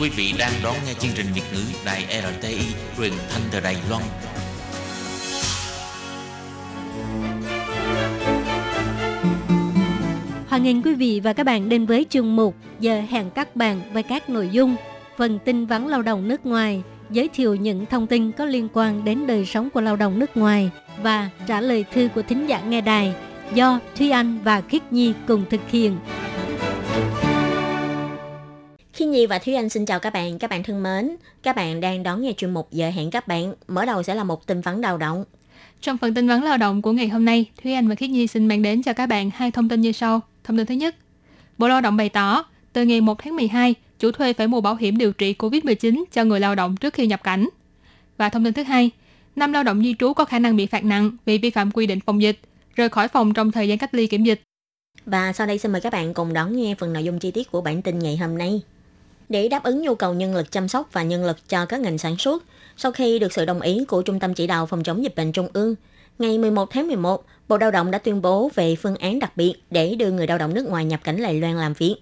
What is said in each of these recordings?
Quý vị đang đón nghe chương trình Việt ngữ Đài RTI truyền thanh từ Đài Loan. Hoan nghênh quý vị và các bạn đến với chương mục Giờ hẹn các bạn với các nội dung phần tin vắn lao động nước ngoài, giới thiệu những thông tin có liên quan đến đời sống của lao động nước ngoài và trả lời thư của thính giả nghe đài do Thúy Anh và Khiết Nhi cùng thực hiện. Khi Nhi và Thúy Anh xin chào các bạn, các bạn thân mến. Các bạn đang đón nghe chuyên mục Giờ hẹn các bạn. Mở đầu sẽ là một tin vắn lao động. Trong phần tin vắn lao động của ngày hôm nay, Thúy Anh và Khiết Nhi xin mang đến cho các bạn hai thông tin như sau. Thông tin thứ nhất, Bộ Lao động bày tỏ, từ ngày 1 tháng 12, chủ thuê phải mua bảo hiểm điều trị COVID-19 cho người lao động trước khi nhập cảnh. Và thông tin thứ hai, năm lao động di trú có khả năng bị phạt nặng vì vi phạm quy định phòng dịch, rời khỏi phòng trong thời gian cách ly kiểm dịch. Và sau đây xin mời các bạn cùng đón nghe phần nội dung chi tiết của bản tin ngày hôm nay. Để đáp ứng nhu cầu nhân lực chăm sóc và nhân lực cho các ngành sản xuất, sau khi được sự đồng ý của Trung tâm Chỉ đạo Phòng chống dịch bệnh Trung ương, ngày 11 tháng 11, Bộ Lao động đã tuyên bố về phương án đặc biệt để đưa người lao động nước ngoài nhập cảnh Lài Loan làm việc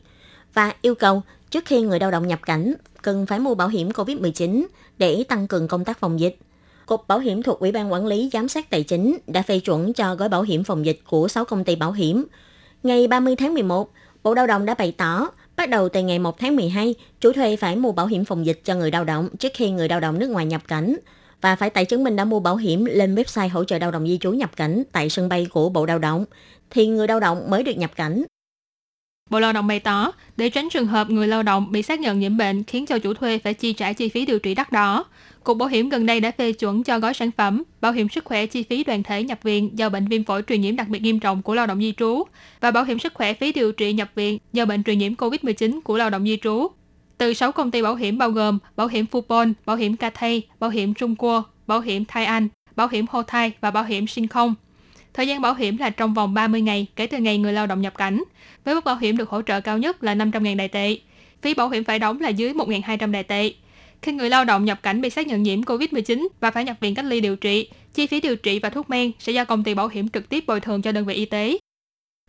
và yêu cầu trước khi người lao động nhập cảnh cần phải mua bảo hiểm COVID-19 để tăng cường công tác phòng dịch. Cục Bảo hiểm thuộc Ủy ban Quản lý Giám sát Tài chính đã phê chuẩn cho gói bảo hiểm phòng dịch của 6 công ty bảo hiểm. Ngày 30 tháng 11, Bộ Lao động đã bày tỏ Bắt đầu từ ngày 1 tháng 12, chủ thuê phải mua bảo hiểm phòng dịch cho người lao động trước khi người lao động nước ngoài nhập cảnh và phải tải chứng minh đã mua bảo hiểm lên website hỗ trợ lao động di trú nhập cảnh tại sân bay của Bộ Lao động thì người lao động mới được nhập cảnh. Bộ Lao động bày tỏ, để tránh trường hợp người lao động bị xác nhận nhiễm bệnh khiến cho chủ thuê phải chi trả chi phí điều trị đắt đỏ, Cục Bảo hiểm gần đây đã phê chuẩn cho gói sản phẩm bảo hiểm sức khỏe chi phí đoàn thể nhập viện do bệnh viêm phổi truyền nhiễm đặc biệt nghiêm trọng của lao động di trú và bảo hiểm sức khỏe phí điều trị nhập viện do bệnh truyền nhiễm COVID-19 của lao động di trú. Từ 6 công ty bảo hiểm bao gồm Bảo hiểm Fupon, Bảo hiểm Cathay, Bảo hiểm Trung Quốc, Bảo hiểm Thai anh, Bảo hiểm Ho Thai và Bảo hiểm Sinh Không. Thời gian bảo hiểm là trong vòng 30 ngày kể từ ngày người lao động nhập cảnh, với mức bảo hiểm được hỗ trợ cao nhất là 500.000 đại tệ. Phí bảo hiểm phải đóng là dưới 1.200 đại tệ. Khi người lao động nhập cảnh bị xác nhận nhiễm COVID-19 và phải nhập viện cách ly điều trị, chi phí điều trị và thuốc men sẽ do công ty bảo hiểm trực tiếp bồi thường cho đơn vị y tế.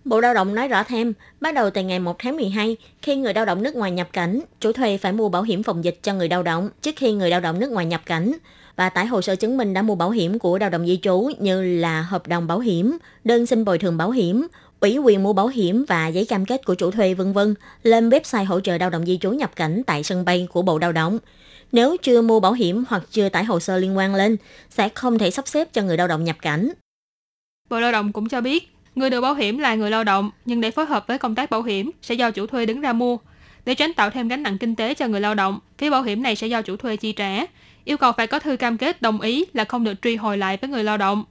Bộ Lao động nói rõ thêm, bắt đầu từ ngày 1 tháng 12, khi người lao động nước ngoài nhập cảnh, chủ thuê phải mua bảo hiểm phòng dịch cho người lao động trước khi người lao động nước ngoài nhập cảnh và tải hồ sơ chứng minh đã mua bảo hiểm của lao động di trú như là hợp đồng bảo hiểm, đơn xin bồi thường bảo hiểm, ủy quyền mua bảo hiểm và giấy cam kết của chủ thuê vân vân lên website hỗ trợ lao động di trú nhập cảnh tại sân bay của Bộ Lao động. Nếu chưa mua bảo hiểm hoặc chưa tải hồ sơ liên quan lên, sẽ không thể sắp xếp cho người lao động nhập cảnh. Bộ Lao động cũng cho biết, người được bảo hiểm là người lao động, nhưng để phối hợp với công tác bảo hiểm sẽ do chủ thuê đứng ra mua. Để tránh tạo thêm gánh nặng kinh tế cho người lao động, phí bảo hiểm này sẽ do chủ thuê chi trả. Yêu cầu phải có thư cam kết đồng ý là không được truy hồi lại với người lao động.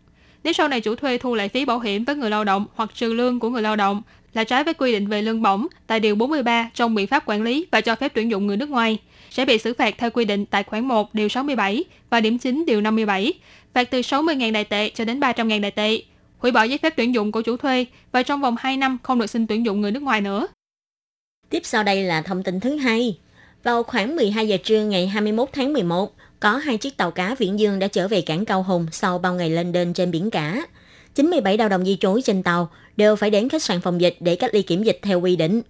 Nếu sau này chủ thuê thu lại phí bảo hiểm với người lao động hoặc trừ lương của người lao động là trái với quy định về lương bổng tại Điều 43 trong biện pháp quản lý và cho phép tuyển dụng người nước ngoài, sẽ bị xử phạt theo quy định tại khoản 1 Điều 67 và điểm 9 Điều 57, phạt từ 60.000 đại tệ cho đến 300.000 đại tệ, hủy bỏ giấy phép tuyển dụng của chủ thuê và trong vòng 2 năm không được xin tuyển dụng người nước ngoài nữa. Tiếp sau đây là thông tin thứ hai. Vào khoảng 12 giờ trưa ngày 21 tháng 11, có hai chiếc tàu cá Viễn Dương đã trở về cảng Cao Hùng sau bao ngày lên đên trên biển cả. 97 lao động di trú trên tàu đều phải đến khách sạn phòng dịch để cách ly kiểm dịch theo quy định.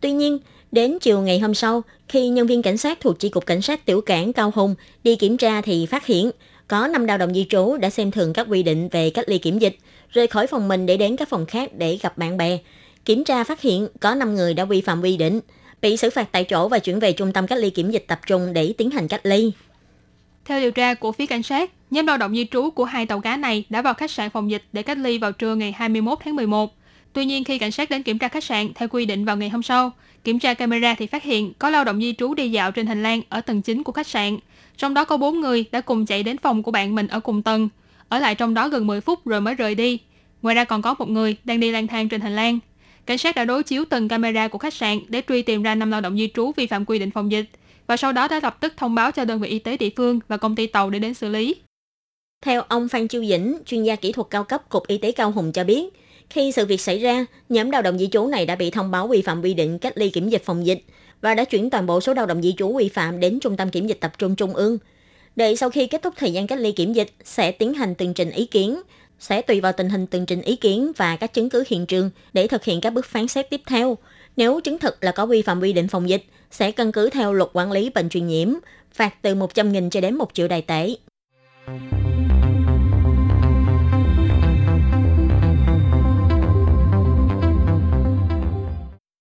Tuy nhiên, đến chiều ngày hôm sau, khi nhân viên cảnh sát thuộc chi cục cảnh sát tiểu cảng Cao Hùng đi kiểm tra thì phát hiện có 5 lao động di trú đã xem thường các quy định về cách ly kiểm dịch, rời khỏi phòng mình để đến các phòng khác để gặp bạn bè. Kiểm tra phát hiện có 5 người đã vi phạm quy định, bị xử phạt tại chỗ và chuyển về trung tâm cách ly kiểm dịch tập trung để tiến hành cách ly. Theo điều tra của phía cảnh sát, nhóm lao động di trú của hai tàu cá này đã vào khách sạn phòng dịch để cách ly vào trưa ngày 21 tháng 11. Tuy nhiên khi cảnh sát đến kiểm tra khách sạn theo quy định vào ngày hôm sau, kiểm tra camera thì phát hiện có lao động di trú đi dạo trên hành lang ở tầng 9 của khách sạn. Trong đó có 4 người đã cùng chạy đến phòng của bạn mình ở cùng tầng, ở lại trong đó gần 10 phút rồi mới rời đi. Ngoài ra còn có một người đang đi lang thang trên hành lang. Cảnh sát đã đối chiếu từng camera của khách sạn để truy tìm ra năm lao động di trú vi phạm quy định phòng dịch và sau đó đã lập tức thông báo cho đơn vị y tế địa phương và công ty tàu để đến xử lý. Theo ông Phan Chiêu Dĩnh, chuyên gia kỹ thuật cao cấp Cục Y tế Cao Hùng cho biết, khi sự việc xảy ra, nhóm lao động di trú này đã bị thông báo vi phạm quy định cách ly kiểm dịch phòng dịch và đã chuyển toàn bộ số lao động di trú vi phạm đến Trung tâm Kiểm dịch Tập trung Trung ương. để sau khi kết thúc thời gian cách ly kiểm dịch, sẽ tiến hành tường trình ý kiến, sẽ tùy vào tình hình tường trình ý kiến và các chứng cứ hiện trường để thực hiện các bước phán xét tiếp theo. Nếu chứng thực là có vi phạm quy định phòng dịch, sẽ căn cứ theo luật quản lý bệnh truyền nhiễm, phạt từ 100.000 cho đến 1 triệu đài tệ.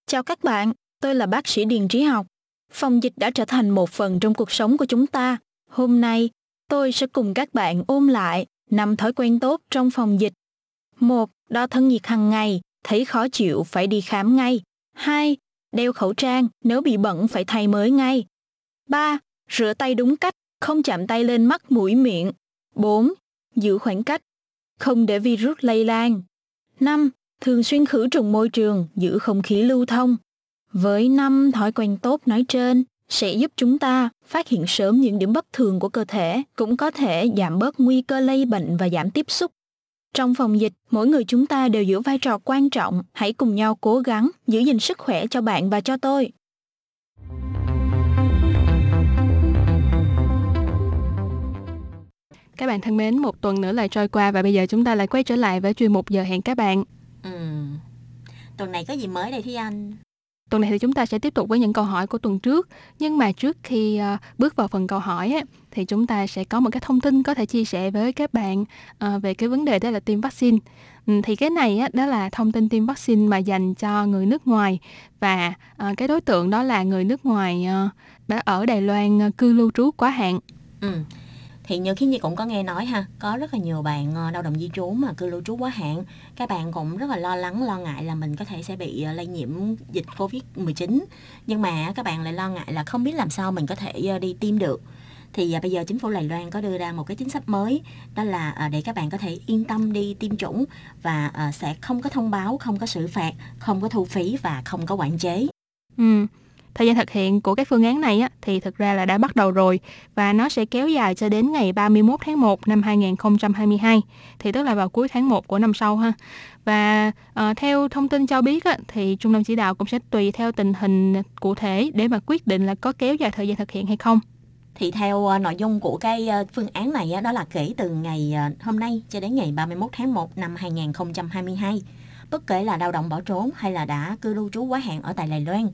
Chào các bạn, tôi là bác sĩ Điền Trí Học. Phòng dịch đã trở thành một phần trong cuộc sống của chúng ta. Hôm nay, tôi sẽ cùng các bạn ôm lại năm thói quen tốt trong phòng dịch. Một, Đo thân nhiệt hàng ngày, thấy khó chịu phải đi khám ngay. 2. Đeo khẩu trang, nếu bị bẩn phải thay mới ngay. 3. Rửa tay đúng cách, không chạm tay lên mắt mũi miệng. 4. Giữ khoảng cách, không để virus lây lan. 5. Thường xuyên khử trùng môi trường, giữ không khí lưu thông. Với năm thói quen tốt nói trên, sẽ giúp chúng ta phát hiện sớm những điểm bất thường của cơ thể, cũng có thể giảm bớt nguy cơ lây bệnh và giảm tiếp xúc. Trong phòng dịch, mỗi người chúng ta đều giữ vai trò quan trọng. Hãy cùng nhau cố gắng giữ gìn sức khỏe cho bạn và cho tôi. Các bạn thân mến, một tuần nữa lại trôi qua và bây giờ chúng ta lại quay trở lại với chuyên mục giờ hẹn các bạn. Ừ. Tuần này có gì mới đây Thúy Anh? Tuần này thì chúng ta sẽ tiếp tục với những câu hỏi của tuần trước. Nhưng mà trước khi uh, bước vào phần câu hỏi ấy, thì chúng ta sẽ có một cái thông tin có thể chia sẻ với các bạn uh, về cái vấn đề đó là tiêm vaccine. Ừ, thì cái này á, đó là thông tin tiêm vaccine mà dành cho người nước ngoài và uh, cái đối tượng đó là người nước ngoài uh, ở Đài Loan uh, cư lưu trú quá hạn. Ừ thì như khi Nhi cũng có nghe nói ha có rất là nhiều bạn ờ, lao động di trú mà cư lưu trú quá hạn các bạn cũng rất là lo lắng lo ngại là mình có thể sẽ bị ờ, lây nhiễm dịch covid 19 nhưng mà các bạn lại lo ngại là không biết làm sao mình có thể ờ, đi tiêm được thì à, bây giờ chính phủ Đài Loan có đưa ra một cái chính sách mới đó là à, để các bạn có thể yên tâm đi tiêm chủng và à, sẽ không có thông báo, không có xử phạt, không có thu phí và không có quản chế. Ừ. Thời gian thực hiện của các phương án này á, thì thực ra là đã bắt đầu rồi và nó sẽ kéo dài cho đến ngày 31 tháng 1 năm 2022 thì tức là vào cuối tháng 1 của năm sau ha. Và uh, theo thông tin cho biết á, thì trung tâm chỉ đạo cũng sẽ tùy theo tình hình cụ thể để mà quyết định là có kéo dài thời gian thực hiện hay không thì theo ờ, nội dung của cái ờ, phương án này đó là kể từ ngày ờ, hôm nay cho đến ngày 31 tháng 1 năm 2022 bất kể là lao động bỏ trốn hay là đã cư lưu trú quá hạn ở tại Đài Loan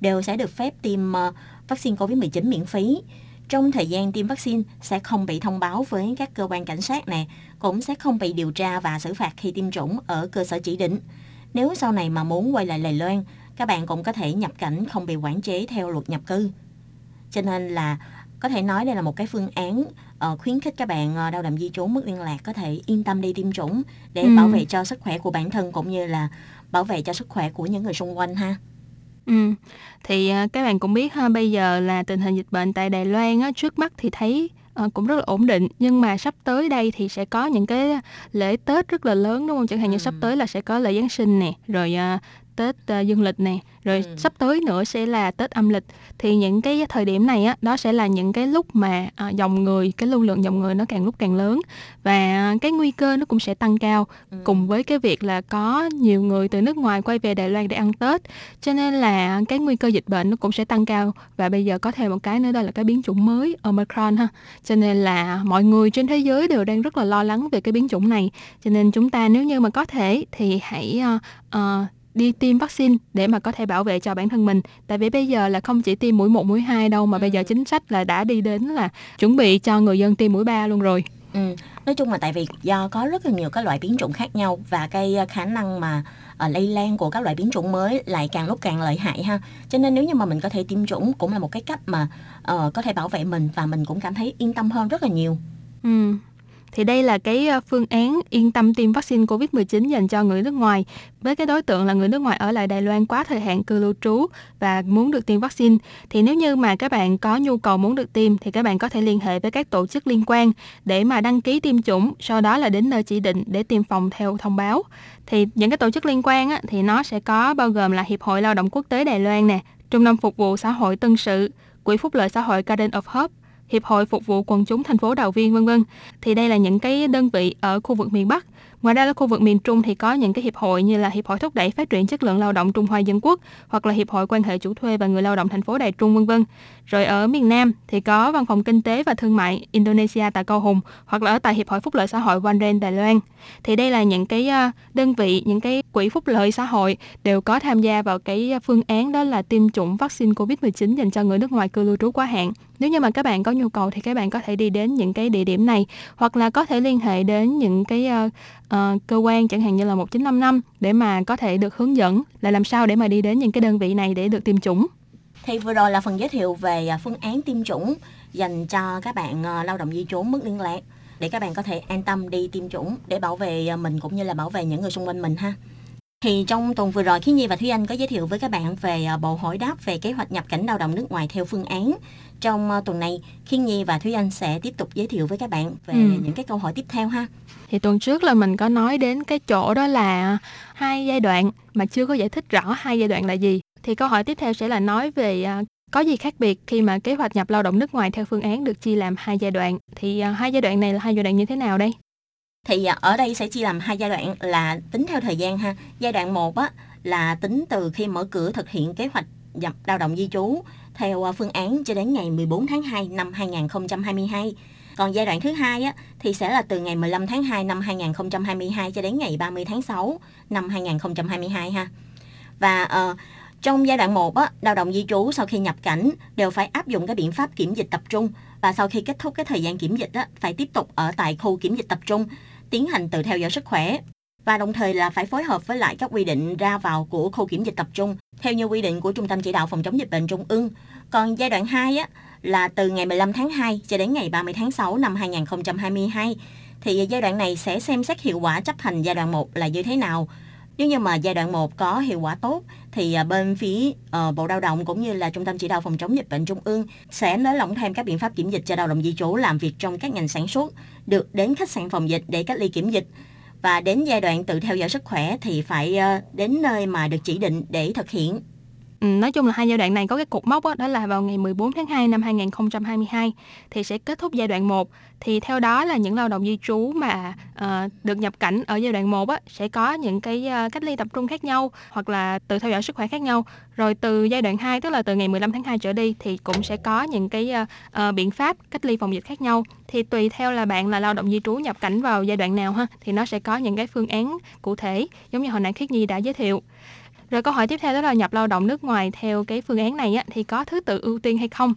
đều sẽ được phép tiêm vaccine COVID-19 miễn phí. Trong thời gian tiêm vaccine sẽ không bị thông báo với các cơ quan cảnh sát nè, cũng sẽ không bị điều tra và xử phạt khi tiêm chủng ở cơ sở chỉ định. Nếu sau này mà muốn quay lại Đài Loan, các bạn cũng có thể nhập cảnh không bị quản chế theo luật nhập cư. Cho nên là có thể nói đây là một cái phương án uh, khuyến khích các bạn uh, lao động di trú mất liên lạc có thể yên tâm đi tiêm chủng để ừ. bảo vệ cho sức khỏe của bản thân cũng như là bảo vệ cho sức khỏe của những người xung quanh ha. Ừ, thì uh, các bạn cũng biết ha, bây giờ là tình hình dịch bệnh tại Đài Loan á, trước mắt thì thấy uh, cũng rất là ổn định nhưng mà sắp tới đây thì sẽ có những cái lễ Tết rất là lớn đúng không? Chẳng hạn như sắp tới là sẽ có lễ Giáng sinh nè, rồi uh, Tết uh, dương lịch này rồi ừ. sắp tới nữa sẽ là Tết âm lịch. Thì những cái thời điểm này á đó sẽ là những cái lúc mà à, dòng người cái lưu lượng dòng người nó càng lúc càng lớn. Và cái nguy cơ nó cũng sẽ tăng cao ừ. cùng với cái việc là có nhiều người từ nước ngoài quay về Đài Loan để ăn Tết. Cho nên là cái nguy cơ dịch bệnh nó cũng sẽ tăng cao. Và bây giờ có thêm một cái nữa đó là cái biến chủng mới Omicron ha. Cho nên là mọi người trên thế giới đều đang rất là lo lắng về cái biến chủng này. Cho nên chúng ta nếu như mà có thể thì hãy uh, uh, đi tiêm vaccine để mà có thể bảo vệ cho bản thân mình. Tại vì bây giờ là không chỉ tiêm mũi một mũi hai đâu mà ừ. bây giờ chính sách là đã đi đến là chuẩn bị cho người dân tiêm mũi ba luôn rồi. Ừ. nói chung là tại vì do có rất là nhiều các loại biến chủng khác nhau và cái ờ, khả năng mà uh, lây lan của các loại biến chủng mới lại càng lúc càng lợi hại ha. Cho nên nếu như mà mình có thể tiêm chủng cũng là một cái cách mà uh, có thể bảo vệ mình và mình cũng cảm thấy yên tâm hơn rất là nhiều. Ừ thì đây là cái ờ, phương án yên tâm tiêm vaccine COVID-19 dành cho người nước ngoài với cái đối tượng là người nước ngoài ở lại Đài Loan quá thời hạn cư lưu trú và muốn được tiêm vaccine. Thì nếu như mà các bạn có nhu cầu muốn được tiêm thì các bạn có thể liên hệ với các tổ chức liên quan để mà đăng ký tiêm chủng, sau đó là đến nơi chỉ định để tiêm phòng theo thông báo. Thì những cái tổ chức liên quan á, thì nó sẽ có bao gồm là Hiệp hội Lao động Quốc tế Đài Loan nè, Trung tâm Phục vụ Xã hội Tân sự, Quỹ Phúc lợi Xã hội Garden of Hope, Hiệp hội Phục vụ Quần chúng thành phố Đào Viên vân vân. Thì đây là những cái đơn vị ở khu vực miền Bắc. Ngoài ra là khu vực miền Trung thì có những cái hiệp hội như là Hiệp hội thúc đẩy phát triển chất lượng lao động Trung Hoa Dân Quốc hoặc là Hiệp hội quan hệ chủ thuê và người lao động thành phố Đài Trung vân vân. Rồi ở miền Nam thì có Văn phòng Kinh tế và Thương mại Indonesia tại Cao Hùng hoặc là ở tại Hiệp hội Phúc lợi xã hội Wanren Đài Loan. Thì đây là những cái ờ, đơn vị, những cái quỹ phúc lợi xã hội đều có tham gia vào cái ờ, phương án đó là tiêm chủng vaccine COVID-19 dành cho người nước ngoài cư lưu trú quá hạn. Nếu như mà các bạn có nhu cầu thì các bạn có thể đi đến những cái địa điểm này hoặc là có thể liên hệ đến những cái uh, uh, cơ quan chẳng hạn như là 1955 để mà có thể được hướng dẫn là làm sao để mà đi đến những cái đơn vị này để được tiêm chủng. Thì vừa rồi là phần giới thiệu về à, phương án tiêm chủng dành cho các bạn uh, lao động di trú mất liên lạc để các bạn có thể an tâm đi tiêm chủng để bảo vệ à, mình cũng như là bảo vệ những người xung quanh mình ha. Thì trong tuần vừa rồi, Khiến Nhi và Thúy Anh có giới thiệu với các bạn về bộ hỏi đáp về kế hoạch nhập cảnh lao động nước ngoài theo phương án. Trong tuần này, Khiến Nhi và Thúy Anh sẽ tiếp tục giới thiệu với các bạn về ừ. những cái câu hỏi tiếp theo ha. Thì tuần trước là mình có nói đến cái chỗ đó là hai giai đoạn mà chưa có giải thích rõ hai giai đoạn là gì. Thì câu hỏi tiếp theo sẽ là nói về có gì khác biệt khi mà kế hoạch nhập lao động nước ngoài theo phương án được chia làm hai giai đoạn. Thì hai giai đoạn này là hai giai đoạn như thế nào đây? Thì à, ở đây sẽ chia làm hai giai đoạn là tính theo thời gian ha. Giai đoạn 1 á là tính từ khi mở cửa thực hiện kế hoạch nhập lao động di trú theo à, phương án cho đến ngày 14 tháng 2 năm 2022. Còn giai đoạn thứ hai á, thì sẽ là từ ngày 15 tháng 2 năm 2022 cho đến ngày 30 tháng 6 năm 2022 ha. Và uh, trong giai đoạn 1 á, lao động di trú sau khi nhập cảnh đều phải áp dụng cái biện pháp kiểm dịch tập trung và sau khi kết thúc cái thời gian kiểm dịch á, phải tiếp tục ở tại khu kiểm dịch tập trung tiến hành tự theo dõi sức khỏe và đồng thời là phải phối hợp với lại các quy định ra vào của khu kiểm dịch tập trung theo như quy định của Trung tâm Chỉ đạo Phòng chống dịch bệnh Trung ương. Còn giai đoạn 2 á, là từ ngày 15 tháng 2 cho đến ngày 30 tháng 6 năm 2022 thì giai đoạn này sẽ xem xét hiệu quả chấp hành giai đoạn 1 là như thế nào. Nếu như mà giai đoạn 1 có hiệu quả tốt thì à, bên phía uh, Bộ Lao động cũng như là Trung tâm Chỉ đạo Phòng chống dịch bệnh Trung ương sẽ nới lỏng thêm các biện pháp kiểm dịch cho lao động di trú làm việc trong các ngành sản xuất, được đến khách sạn phòng dịch để cách ly kiểm dịch. Và đến giai đoạn tự theo dõi sức khỏe thì phải uh, đến nơi mà được chỉ định để thực hiện. Ừ, nói chung là hai giai đoạn này có cái cột mốc đó, đó là vào ngày 14 tháng 2 năm 2022 thì sẽ kết thúc giai đoạn 1 thì theo đó là những lao động di trú mà uh, được nhập cảnh ở giai đoạn 1 á, sẽ có những cái uh, cách ly tập trung khác nhau hoặc là tự theo dõi sức khỏe khác nhau. Rồi từ giai đoạn 2 tức là từ ngày 15 tháng 2 trở đi thì cũng sẽ có những cái uh, uh, biện pháp cách ly phòng dịch khác nhau. Thì tùy theo là bạn là lao động di trú nhập cảnh vào giai đoạn nào ha thì nó sẽ có những cái phương án cụ thể giống như hồi nãy Khiết Nhi đã giới thiệu rồi câu hỏi tiếp theo đó là nhập lao động nước ngoài theo cái phương án này á, thì có thứ tự ưu tiên hay không?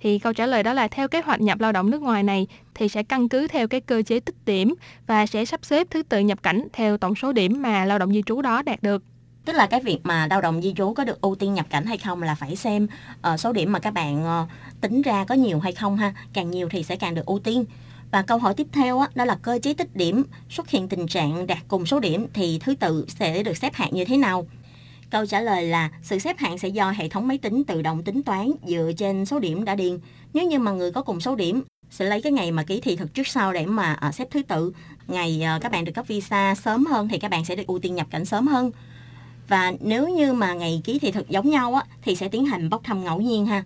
Thì câu trả lời đó là theo kế hoạch nhập lao động nước ngoài này thì sẽ căn cứ theo cái cơ chế tích điểm và sẽ sắp xếp thứ tự nhập cảnh theo tổng số điểm mà lao động di trú đó đạt được. Tức là cái việc mà lao động di trú có được ưu tiên nhập cảnh hay không là phải xem uh, số điểm mà các bạn uh, tính ra có nhiều hay không ha. Càng nhiều thì sẽ càng được ưu tiên. Và câu hỏi tiếp theo á, đó là cơ chế tích điểm xuất hiện tình trạng đạt cùng số điểm thì thứ tự sẽ được xếp hạng như thế nào? Câu trả lời là sự xếp hạng sẽ do hệ thống máy tính tự động tính toán dựa trên số điểm đã điền. Nếu như mà người có cùng số điểm sẽ lấy cái ngày mà ký thị thực trước sau để mà ờ, xếp thứ tự. Ngày ờ, các bạn được cấp visa sớm hơn thì các bạn sẽ được ưu tiên nhập cảnh sớm hơn. Và nếu như mà ngày ký thị thực giống nhau á thì sẽ tiến hành bốc thăm ngẫu nhiên ha.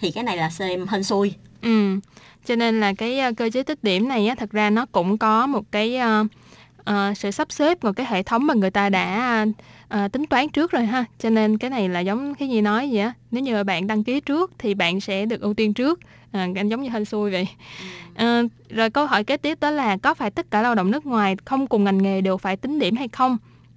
Thì cái này là xem hên xui. Ừ. Cho nên là cái ờ, cơ chế tích điểm này á thật ra nó cũng có một cái uh, uh, sự sắp xếp một cái hệ thống mà người ta đã uh, tính toán trước rồi ha. Cho nên cái này là giống cái gì nói vậy á. Nếu như bạn đăng ký trước thì bạn sẽ được ưu tiên trước. À, giống như hên xui vậy. À, rồi câu hỏi kế tiếp đó là có phải tất cả lao động nước ngoài không cùng ngành nghề đều phải tính điểm hay không?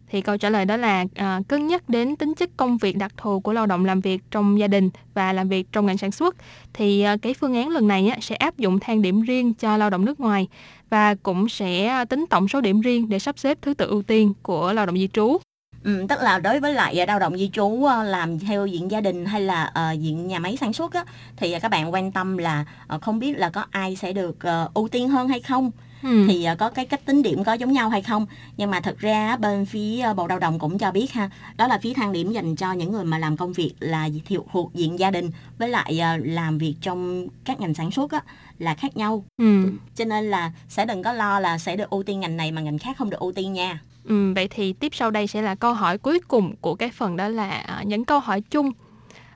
Thì câu trả lời đó là à, cân nhắc đến tính chất công việc đặc thù của lao động làm việc trong gia đình và làm việc trong ngành sản xuất thì à, cái phương án lần này á, sẽ áp dụng thang điểm riêng cho lao động nước ngoài và cũng sẽ tính tổng số điểm riêng để sắp xếp thứ tự ưu tiên của lao động di trú. Ừ, tức là đối với lại lao động di trú làm theo diện gia đình hay là uh, diện nhà máy sản xuất á, thì các bạn quan tâm là uh, không biết là có ai sẽ được uh, ưu tiên hơn hay không ừ. thì uh, có cái cách tính điểm có giống nhau hay không nhưng mà thật ra bên phía bộ lao động cũng cho biết ha đó là phí thang điểm dành cho những người mà làm công việc là thuộc diện gia đình với lại uh, làm việc trong các ngành sản xuất á, là khác nhau ừ. cho nên là sẽ đừng có lo là sẽ được ưu tiên ngành này mà ngành khác không được ưu tiên nha Ừ, vậy thì tiếp sau đây sẽ là câu hỏi cuối cùng của cái phần đó là à, những câu hỏi chung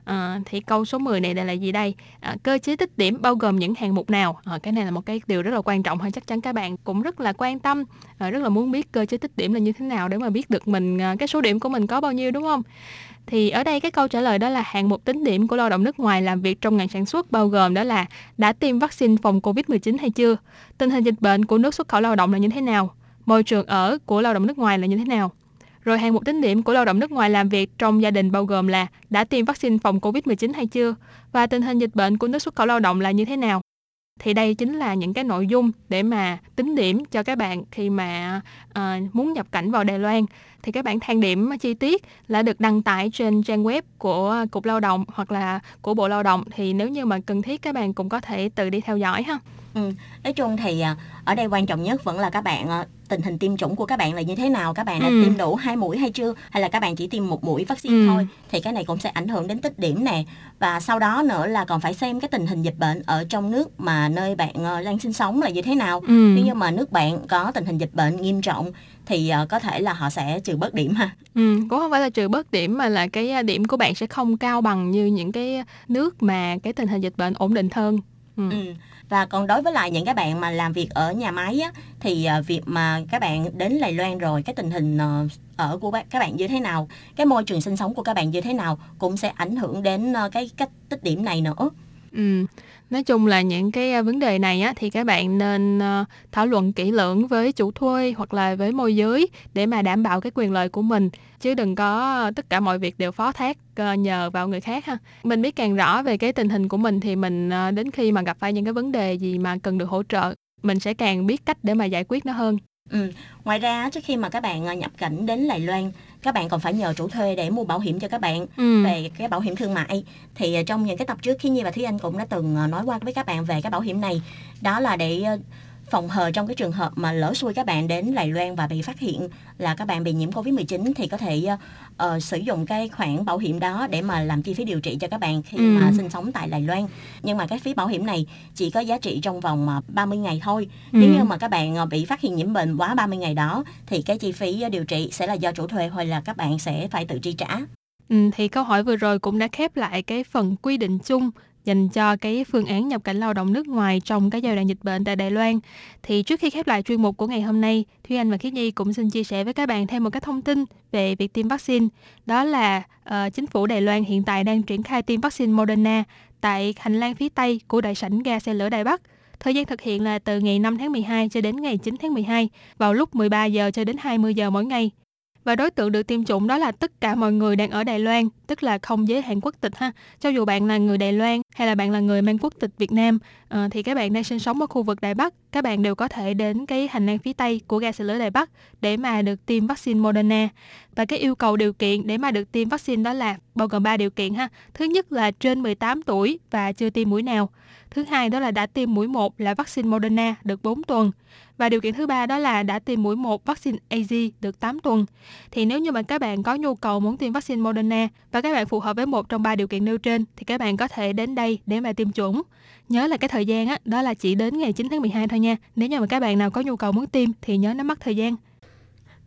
À, thì câu số 10 này là gì đây? À, cơ chế tích điểm bao gồm những hạng mục nào? À, cái này là một cái điều rất là quan trọng hơn chắc chắn các bạn cũng rất là quan tâm, à, rất là muốn biết cơ chế tích điểm là như thế nào để mà biết được mình à, cái số điểm của mình có bao nhiêu đúng không? Thì ở đây cái câu trả lời đó là hạng mục tính điểm của lao động nước ngoài làm việc trong ngành sản xuất bao gồm đó là đã tiêm vaccine phòng Covid-19 hay chưa, tình hình dịch bệnh của nước xuất khẩu lao động là như thế nào, môi trường ở của lao động nước ngoài là như thế nào. Rồi hạng mục tính điểm của lao động nước ngoài làm việc trong gia đình bao gồm là đã tiêm vaccine phòng Covid-19 hay chưa và tình hình dịch bệnh của nước xuất khẩu lao động là như thế nào. Thì đây chính là những cái nội dung để mà tính điểm cho các bạn khi mà uh, muốn nhập cảnh vào Đài Loan thì các bạn thang điểm chi tiết là được đăng tải trên trang web của Cục Lao động hoặc là của Bộ Lao động thì nếu như mà cần thiết các bạn cũng có thể tự đi theo dõi ha. Ừ, nói chung thì à, ở đây quan trọng nhất vẫn là các bạn à, tình hình tiêm chủng của các bạn là như thế nào các bạn đã ừ. tiêm đủ hai mũi hay chưa hay là các bạn chỉ tiêm một mũi vaccine ừ. thôi thì cái này cũng sẽ ảnh hưởng đến tích điểm nè và sau đó nữa là còn phải xem cái tình hình dịch bệnh ở trong nước mà nơi bạn à, đang sinh sống là như thế nào ừ. nếu như mà nước bạn có tình hình dịch bệnh nghiêm trọng thì có thể là họ sẽ trừ bớt điểm ha. Ừ, cũng không phải là trừ bớt điểm mà là cái điểm của bạn sẽ không cao bằng như những cái nước mà cái tình hình dịch bệnh ổn định hơn. Ừ. ừ và còn đối với lại những cái bạn mà làm việc ở nhà máy á, thì à, việc mà các bạn đến Đài Loan rồi cái tình hình ờ, ở của các bạn như thế nào cái môi trường sinh sống của các bạn như thế nào cũng sẽ ảnh hưởng đến ờ, cái cách tích điểm này nữa. Ừ, nói chung là những cái à, vấn đề này á, thì các bạn nên ờ, thảo luận kỹ lưỡng với chủ thuê hoặc là với môi giới để mà đảm bảo cái quyền lợi của mình chứ đừng có ờ, tất cả mọi việc đều phó thác ờ, nhờ vào người khác ha. Mình biết càng rõ về cái tình hình của mình thì mình đến khi mà gặp phải những cái vấn đề gì mà cần được hỗ trợ mình sẽ càng biết cách để mà giải quyết nó hơn. Ừ. Ngoài ra trước khi mà các bạn nhập cảnh đến Đài Loan các bạn còn phải nhờ chủ thuê để mua bảo hiểm cho các bạn ừ. về cái bảo hiểm thương mại thì ờ, trong những cái tập trước khi Nhi và Thúy Anh cũng đã từng ờ, nói qua với các bạn về cái bảo hiểm này đó là để ờ, phòng hờ trong cái trường hợp mà lỡ xui các bạn đến Đài Loan và bị phát hiện là các bạn bị nhiễm Covid-19 thì có thể uh, sử dụng cái khoản bảo hiểm đó để mà làm chi phí điều trị cho các bạn khi ừ. mà sinh sống tại Đài Loan. Nhưng mà cái phí bảo hiểm này chỉ có giá trị trong vòng 30 ngày thôi. Ừ. Nếu như mà các bạn bị phát hiện nhiễm bệnh quá 30 ngày đó thì cái chi phí điều trị sẽ là do chủ thuê hoặc là các bạn sẽ phải tự chi trả. Ừ, thì câu hỏi vừa rồi cũng đã khép lại cái phần quy định chung dành cho cái phương án nhập cảnh lao động nước ngoài trong cái giai đoạn dịch bệnh tại Đài Loan. Thì trước khi khép lại chuyên mục của ngày hôm nay, Thúy Anh và Khiết Nhi cũng xin chia sẻ với các bạn thêm một cái thông tin về việc tiêm vaccine. Đó là uh, chính phủ Đài Loan hiện tại đang triển khai tiêm vaccine Moderna tại hành lang phía Tây của đại sảnh ga xe lửa Đài Bắc. Thời gian thực hiện là từ ngày 5 tháng 12 cho đến ngày 9 tháng 12 vào lúc 13 giờ cho đến 20 giờ mỗi ngày và đối tượng được tiêm chủng đó là tất cả mọi người đang ở Đài Loan, tức là không giới hạn quốc tịch ha. Cho dù bạn là người Đài Loan hay là bạn là người mang quốc tịch Việt Nam uh, thì các bạn đang sinh sống ở khu vực Đài Bắc, các bạn đều có thể đến cái hành lang phía Tây của ga xe lửa Đài Bắc để mà được tiêm vaccine Moderna. Và cái yêu cầu điều kiện để mà được tiêm vaccine đó là bao gồm 3 điều kiện ha. Thứ nhất là trên 18 tuổi và chưa tiêm mũi nào. Thứ hai đó là đã tiêm mũi 1 là vaccine Moderna được 4 tuần. Và điều kiện thứ ba đó là đã tiêm mũi 1 vaccine AZ được 8 tuần. Thì nếu như mà các bạn có nhu cầu muốn tiêm vaccine Moderna và các bạn phù hợp với một trong ba điều kiện nêu trên thì các bạn có thể đến đây để mà tiêm chủng. Nhớ là cái thời gian á, đó là chỉ đến ngày 9 tháng 12 thôi nha. Nếu như mà các bạn nào có nhu cầu muốn tiêm thì nhớ nắm bắt thời gian.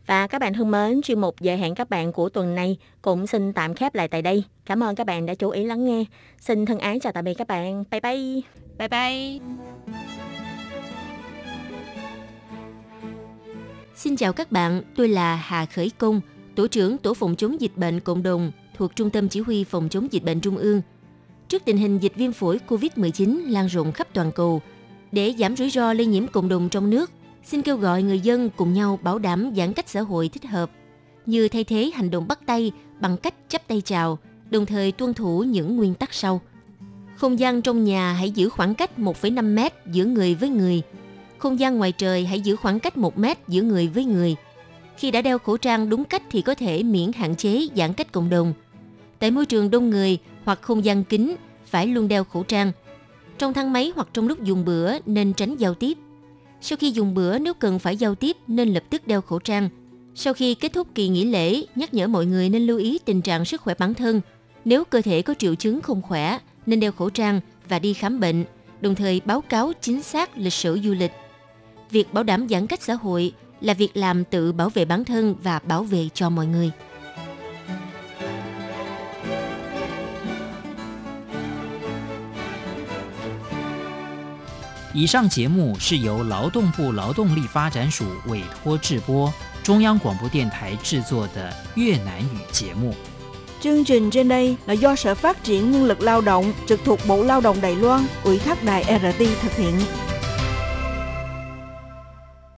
Và các bạn thân mến, chuyên mục giờ hẹn các bạn của tuần này cũng xin tạm khép lại tại đây. Cảm ơn các bạn đã chú ý lắng nghe. Xin thân ái chào tạm biệt các bạn. Bye bye. Bye bye. Xin chào các bạn, tôi là Hà Khởi Công, tổ trưởng Tổ phòng chống dịch bệnh cộng đồng thuộc Trung tâm Chỉ huy phòng chống dịch bệnh Trung ương. Trước tình hình dịch viêm phổi COVID-19 lan rộng khắp toàn cầu, để giảm rủi ro lây nhiễm cộng đồng trong nước, xin kêu gọi người dân cùng nhau bảo đảm giãn cách xã hội thích hợp, như thay thế hành động bắt tay bằng cách chấp tay chào, đồng thời tuân thủ những nguyên tắc sau. Không gian trong nhà hãy giữ khoảng cách 1,5 mét giữa người với người. Không gian ngoài trời hãy giữ khoảng cách 1 mét giữa người với người. Khi đã đeo khẩu trang đúng cách thì có thể miễn hạn chế giãn cách cộng đồng. Tại môi trường đông người hoặc không gian kín phải luôn đeo khẩu trang. Trong thang máy hoặc trong lúc dùng bữa nên tránh giao tiếp. Sau khi dùng bữa nếu cần phải giao tiếp nên lập tức đeo khẩu trang. Sau khi kết thúc kỳ nghỉ lễ, nhắc nhở mọi người nên lưu ý tình trạng sức khỏe bản thân. Nếu cơ thể có triệu chứng không khỏe, nên đeo khẩu trang và đi khám bệnh, đồng thời báo cáo chính xác lịch sử du lịch. Việc bảo đảm giãn cách xã hội là việc làm tự bảo vệ bản thân và bảo vệ cho mọi người. 以上节目是由劳动部劳动力发展署委托制播，中央广播电台制作的越南语节目。Chương trình trên đây là do Sở Phát triển Nhân lực Lao động trực thuộc Bộ Lao động Đài Loan ủy thác đài RT thực hiện.